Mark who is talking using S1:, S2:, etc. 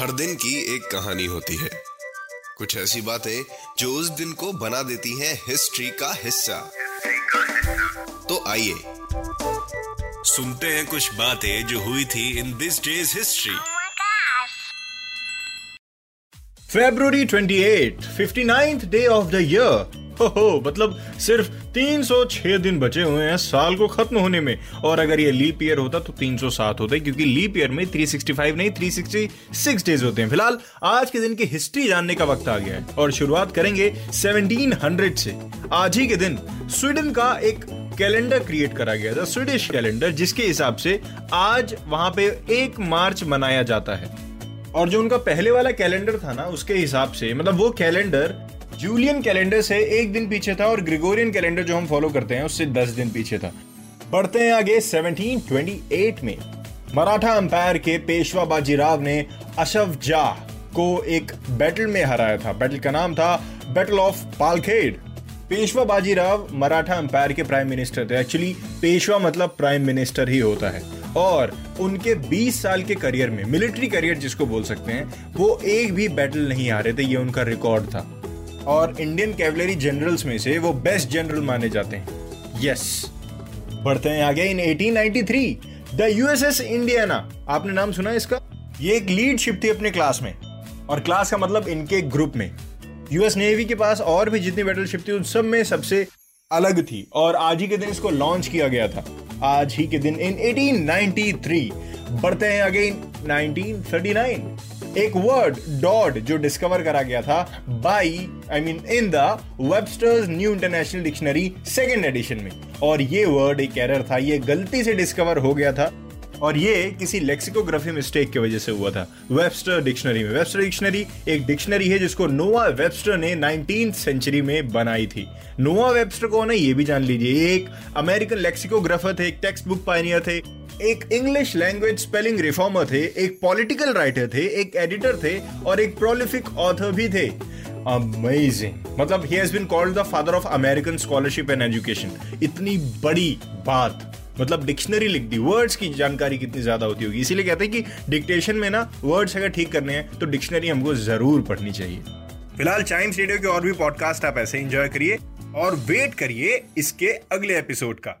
S1: हर दिन की एक कहानी होती है कुछ ऐसी बातें जो उस दिन को बना देती हैं हिस्ट्री का हिस्सा तो आइए सुनते हैं कुछ बातें जो हुई थी in this day's history!
S2: February 28, 59th day of the year. हो मतलब सिर्फ़ 306 दिन बचे हुए हैं साल को खत्म होने में। और अगर ये लीप ईयर होता तो 307 होता, क्योंकि लीप ईयर में 365 नहीं 366 डेज़ होते हैं। फ़िलहाल, आज के दिन की हिस्ट्री जानने का वक्त आ गया है, और शुरुआत करेंगे 1700 से। आज ही के दिन स्वीडन का एक कैलेंडर क्रिएट करा गया था, स्वीडिश कैलेंडर, जिसके हिसाब से आज वहाँ पे एक मार्च मनाया जाता है। और जो उनका पहले वाला कैलेंडर था ना, उसके हिसाब से मतलब वो कैलेंडर जूलियन कैलेंडर से एक दिन पीछे था और ग्रिगोरियन कैलेंडर जो हम फॉलो करते हैं, उससे दस दिन पीछे था। बढ़ते हैं आगे 1728 में। मराठा अंपायर के पेशवा बाजीराव ने अशफ जाह को एक बैटल में हराया था। बैटल का नाम था battle of Palkhed Peshwa Bajirao Maratha empire के प्राइम मिनिस्टर थे। एक्चुअली पेशवा मतलब प्राइम मिनिस्टर ही होता है। और उनके 20 साल के करियर में मिलिट्री करियर जिसको बोल सकते हैं, वो एक भी बैटल नहीं हारे थे, ये उनका रिकॉर्ड था। और इंडियन कैवलरी जनरल्स में से वो बेस्ट जनरल माने जाते हैं। यस बढ़ते हैं आगे इन 1893 द यूएसएस इंडियाना आपने नाम सुना है इसका? ये एक लीड शिप थी अपने क्लास में। और क्लास का मतलब इनके ग्रुप में। यूएस नेवी के पास और भी जितनी बैटल शिप थी, उन सब में सबसे अलग थी। और आज ही के दिन इसको लॉन्च किया गया था। आज ही के दिन इन 1893 बढ़ते हैं आगे इन 1939 एक वर्ड डॉड जो डिस्कवर करा गया था by I mean in the Webster's new international dictionary second edition में। और ये वर्ड एक एरर था, ये गलती से डिस्कवर हो गया था। और ये किसी लेक्सिकोग्राफी मिस्टेक की वजह से हुआ था वेबस्टर डिक्शनरी में। वेबस्टर डिक्शनरी एक डिक्शनरी है जिसको नोआ वेबस्टर ने 19th सेंचुरी में बनाई थी। नोआ वेबस्टर को है ये भी जान लीजिए एक अमेरिकन लेक्सिकोग्राफर थे, एक टेक्स्ट बुक पाइनियर थे। एक इंग्लिश लैंग्वेज स्पेलिंग रिफॉर्मर थे, एक पॉलिटिकल राइटर थे, एक एडिटर थे और एक प्रोलिफिक ऑथर भी थे। अमेजिंग मतलब ही has been called the father of American scholarship and education इतनी बड़ी बात। मतलब डिक्शनरी लिख दी। वर्ड्स की जानकारी कितनी ज़्यादा होती होगी। इसीलिए कहते हैं कि डिक्टेशन में ना वर्ड्स अगर ठीक करने हैं तो डिक्शनरी हमको ज़रूर पढ़नी चाहिए। फ़िलहाल चाइम्स रेडियो के और भी पॉडकास्ट आप ऐसे एंजॉय करिए और वेट करिए इसके अगले एपिसोड का।